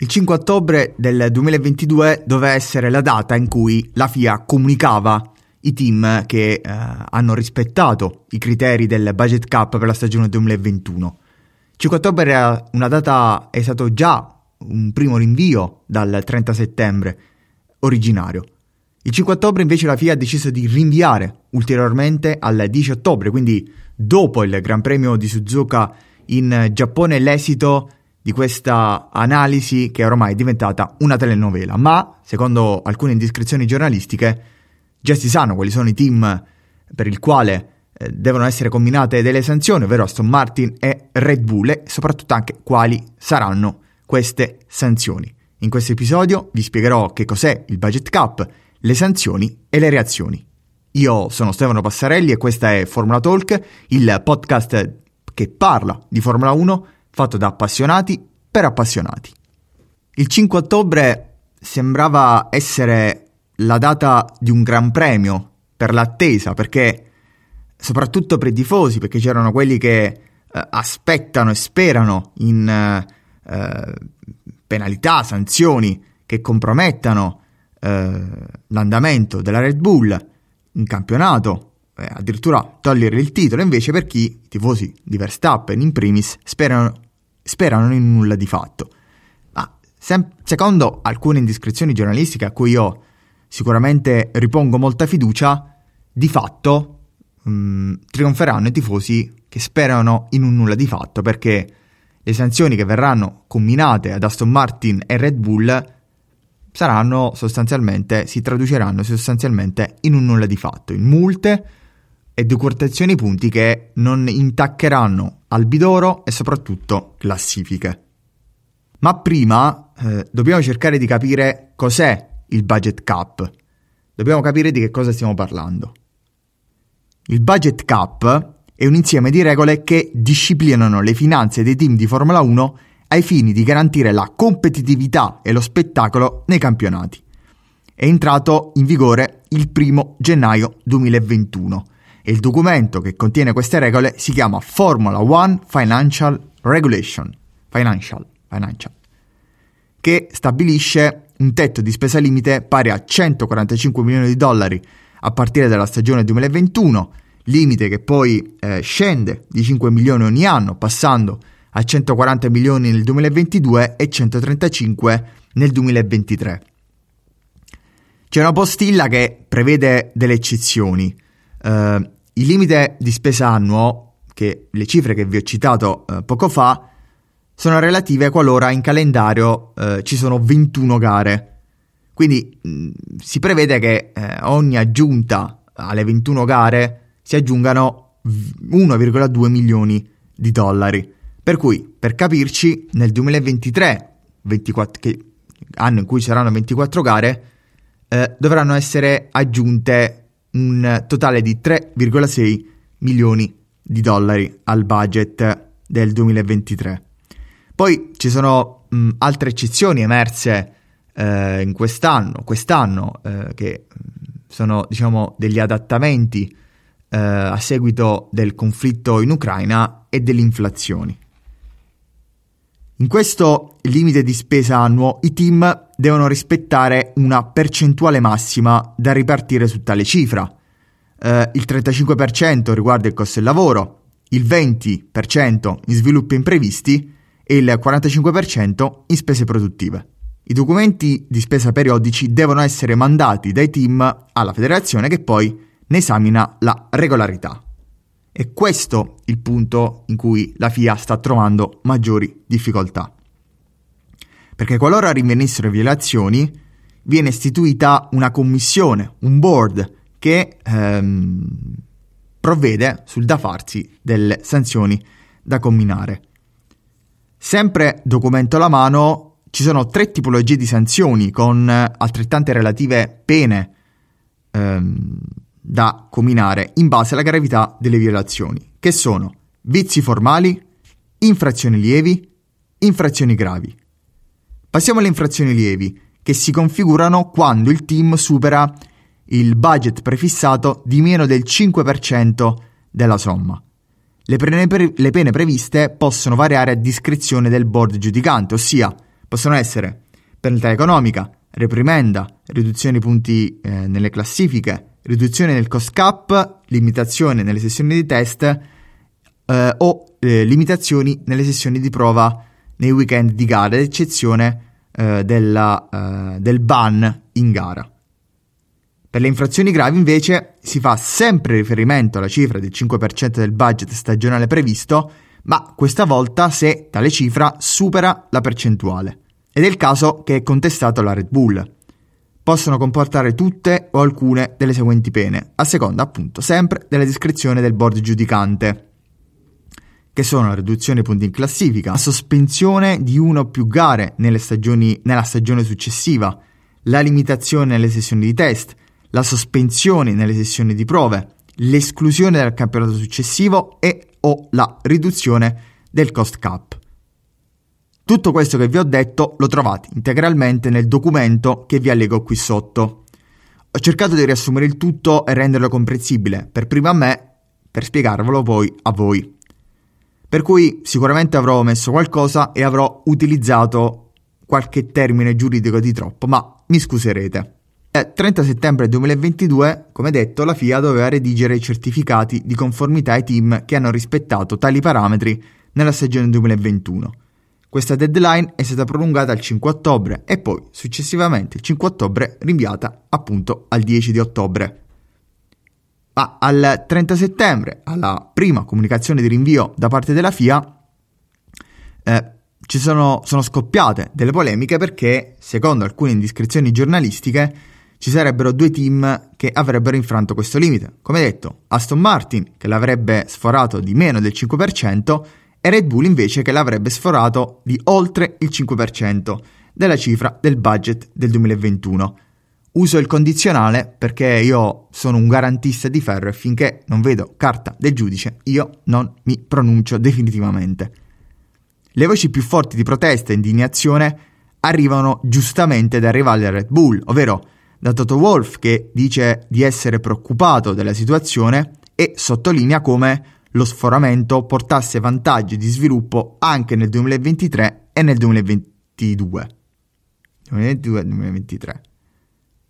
Il 5 ottobre del 2022 doveva essere la data in cui la FIA comunicava i team che eh, hanno rispettato i criteri del budget cap per la stagione 2021. Il 5 ottobre era una data, è stato già un primo rinvio dal 30 settembre originario. Il 5 ottobre invece la FIA ha deciso di rinviare ulteriormente al 10 ottobre, quindi dopo il Gran Premio di Suzuka in Giappone l'esito di questa analisi che ormai è diventata una telenovela, ma secondo alcune indiscrezioni giornalistiche già si sanno quali sono i team per il quale eh, devono essere combinate delle sanzioni, ovvero Aston Martin e Red Bull e soprattutto anche quali saranno queste sanzioni. In questo episodio vi spiegherò che cos'è il budget cap, le sanzioni e le reazioni. Io sono Stefano Passarelli e questa è Formula Talk, il podcast che parla di Formula 1 fatto da appassionati per appassionati. Il 5 ottobre sembrava essere la data di un gran premio per l'attesa, perché soprattutto per i tifosi, perché c'erano quelli che eh, aspettano e sperano in eh, penalità, sanzioni che compromettano eh, l'andamento della Red Bull in campionato, eh, addirittura togliere il titolo, invece per chi, i tifosi di Verstappen in primis, sperano, sperano in nulla di fatto. Ma sem- secondo alcune indiscrezioni giornalistiche a cui io sicuramente ripongo molta fiducia, di fatto mh, mm, trionferanno i tifosi che sperano in un nulla di fatto perché le sanzioni che verranno combinate ad Aston Martin e Red Bull saranno sostanzialmente, si traduceranno sostanzialmente in un nulla di fatto, in multe e decurtazioni punti che non intaccheranno albidoro e soprattutto classifiche. Ma prima eh, dobbiamo cercare di capire cos'è il budget cap. Dobbiamo capire di che cosa stiamo parlando. Il budget cap è un insieme di regole che disciplinano le finanze dei team di Formula 1 ai fini di garantire la competitività e lo spettacolo nei campionati. È entrato in vigore il 1 gennaio 2021 e il documento che contiene queste regole si chiama Formula One Financial Regulation, Financial, Financial che stabilisce un tetto di spesa limite pari a 145 milioni di dollari a partire dalla stagione 2021, limite che poi eh, scende di 5 milioni ogni anno, passando a 140 milioni nel 2022 e 135 nel 2023. C'è una postilla che prevede delle eccezioni. Uh, il limite di spesa annuo, che le cifre che vi ho citato uh, poco fa, sono relative qualora in calendario uh, ci sono 21 gare. Quindi mh, si prevede che ogni aggiunta alle 21 gare si aggiungano 1,2 milioni di dollari. Per cui, per capirci, nel 2023, 24, che, anno in cui saranno 24 gare, eh, dovranno essere aggiunte un totale di 3,6 milioni di dollari al budget del 2023. Poi ci sono mh, altre eccezioni emerse eh, in quest'anno, quest'anno eh, che sono diciamo degli adattamenti eh, a seguito del conflitto in Ucraina e delle inflazioni. In questo limite di spesa annuo i team devono rispettare una percentuale massima da ripartire su tale cifra. Eh, il 35% riguarda il costo del lavoro, il 20% in sviluppi imprevisti e il 45% in spese produttive. I documenti di spesa periodici devono essere mandati dai team alla federazione che poi ne esamina la regolarità. È questo il punto in cui la FIA sta trovando maggiori difficoltà. Perché qualora rinvenissero violazioni, viene istituita una commissione, un board, che ehm, provvede sul da farsi delle sanzioni da combinare. Sempre documento alla mano, ci sono tre tipologie di sanzioni con altrettante relative pene ehm, da combinare in base alla gravità delle violazioni, che sono vizi formali, infrazioni lievi, infrazioni gravi. Passiamo alle infrazioni lievi, che si configurano quando il team supera il budget prefissato di meno del 5% della somma. Le pene, pre- le pene, previste possono variare a discrezione del board giudicante, ossia possono essere penalità economica, reprimenda, riduzione di punti eh, nelle classifiche, riduzione del cost cap, limitazione nelle sessioni di test eh, o eh, limitazioni nelle sessioni di prova nei weekend di gara, ad eccezione eh, della, eh, del ban in gara. Per le infrazioni gravi invece si fa sempre riferimento alla cifra del 5% del budget stagionale previsto, ma questa volta se tale cifra supera la percentuale. Ed è il caso che è contestato alla Red Bull. Possono comportare tutte o alcune delle seguenti pene, a seconda appunto sempre della discrezione del board giudicante, che sono la riduzione punti in classifica, la sospensione di una o più gare stagioni, nella stagione successiva, la limitazione nelle sessioni di test, la sospensione nelle sessioni di prove, l'esclusione dal campionato successivo e o la riduzione del cost cap. Tutto questo che vi ho detto lo trovate integralmente nel documento che vi allego qui sotto. Ho cercato di riassumere il tutto e renderlo comprensibile, per prima a me, per spiegarvelo poi a voi. Per cui sicuramente avrò messo qualcosa e avrò utilizzato qualche termine giuridico di troppo, ma mi scuserete. Il 30 settembre 2022, come detto, la FIA doveva redigere i certificati di conformità ai team che hanno rispettato tali parametri nella stagione 2021. Questa deadline è stata prolungata al 5 ottobre e poi successivamente il 5 ottobre rinviata appunto al 10 di ottobre. Ma al 30 settembre, alla prima comunicazione di rinvio da parte della FIA, eh, ci sono, sono scoppiate delle polemiche perché, secondo alcune indiscrezioni giornalistiche, ci sarebbero due team che avrebbero infranto questo limite. Come detto, Aston Martin che l'avrebbe sforato di meno del 5% e Red Bull invece che l'avrebbe sforato di oltre il 5% della cifra del budget del 2021. Uso il condizionale perché io sono un garantista di ferro e finché non vedo carta del giudice io non mi pronuncio definitivamente. Le voci più forti di protesta e indignazione arrivano giustamente dai rivali del Red Bull, ovvero da Toto Wolff che dice di essere preoccupato della situazione e sottolinea come lo sforamento portasse vantaggi di sviluppo anche nel 2023 e nel 2022. 2022-2023.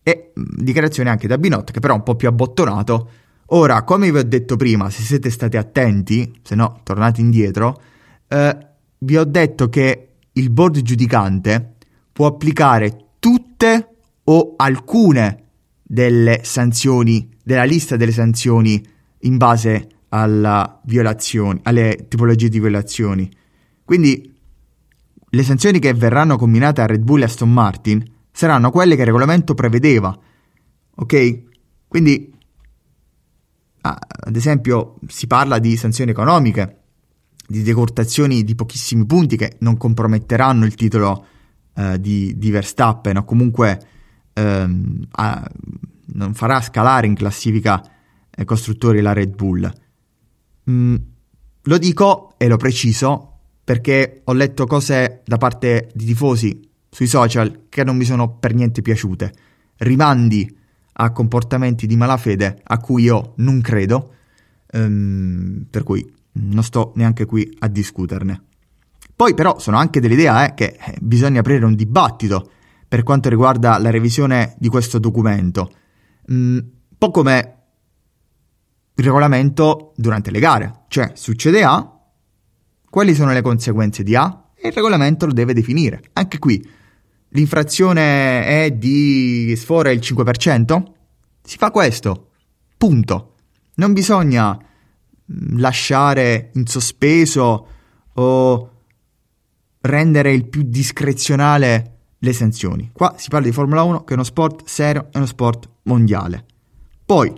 E dichiarazione anche da Binotto che però è un po' più abbottonato. Ora, come vi ho detto prima, se siete stati attenti, se no tornate indietro, eh, vi ho detto che il board giudicante può applicare tutte o alcune delle sanzioni, della lista delle sanzioni in base alla violazione, alle tipologie di violazioni. Quindi le sanzioni che verranno combinate a Red Bull e Aston Martin saranno quelle che il regolamento prevedeva. Ok? Quindi, ad esempio, si parla di sanzioni economiche, di decurtazioni di pochissimi punti che non comprometteranno il titolo eh, di, di Verstappen o comunque ehm, a, non farà scalare in classifica eh, costruttori la Red Bull. Mm, lo dico e lo preciso perché ho letto cose da parte di tifosi sui social che non mi sono per niente piaciute. Rimandi a comportamenti di malafede a cui io non credo, ehm, per cui non sto neanche qui a discuterne. Poi però sono anche dell'idea eh, che eh, bisogna aprire un dibattito per quanto riguarda la revisione di questo documento. Mm, po' come il regolamento durante le gare, cioè succede A, quali sono le conseguenze di A e il regolamento lo deve definire. Anche qui l'infrazione è di sfora il 5%? Si fa questo. Punto. Non bisogna mm, lasciare in sospeso o rendere il più discrezionale le sanzioni. Qua si parla di Formula 1 che è uno sport serio e uno sport mondiale. Poi,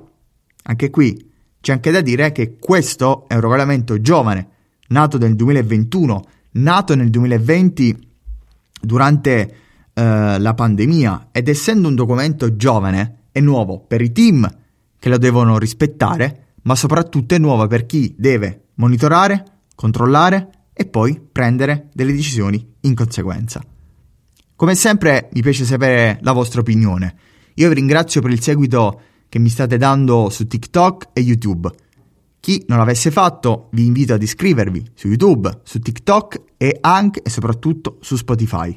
anche qui, c'è anche da dire che questo è un regolamento giovane, nato nel 2021, nato nel 2020 durante eh, la pandemia ed essendo un documento giovane è nuovo per i team che lo devono rispettare, ma soprattutto è nuovo per chi deve monitorare, controllare e poi prendere delle decisioni in conseguenza. Come sempre mi piace sapere la vostra opinione. Io vi ringrazio per il seguito che mi state dando su TikTok e YouTube. Chi non l'avesse fatto, vi invito ad iscrivervi su YouTube, su TikTok e anche e soprattutto su Spotify.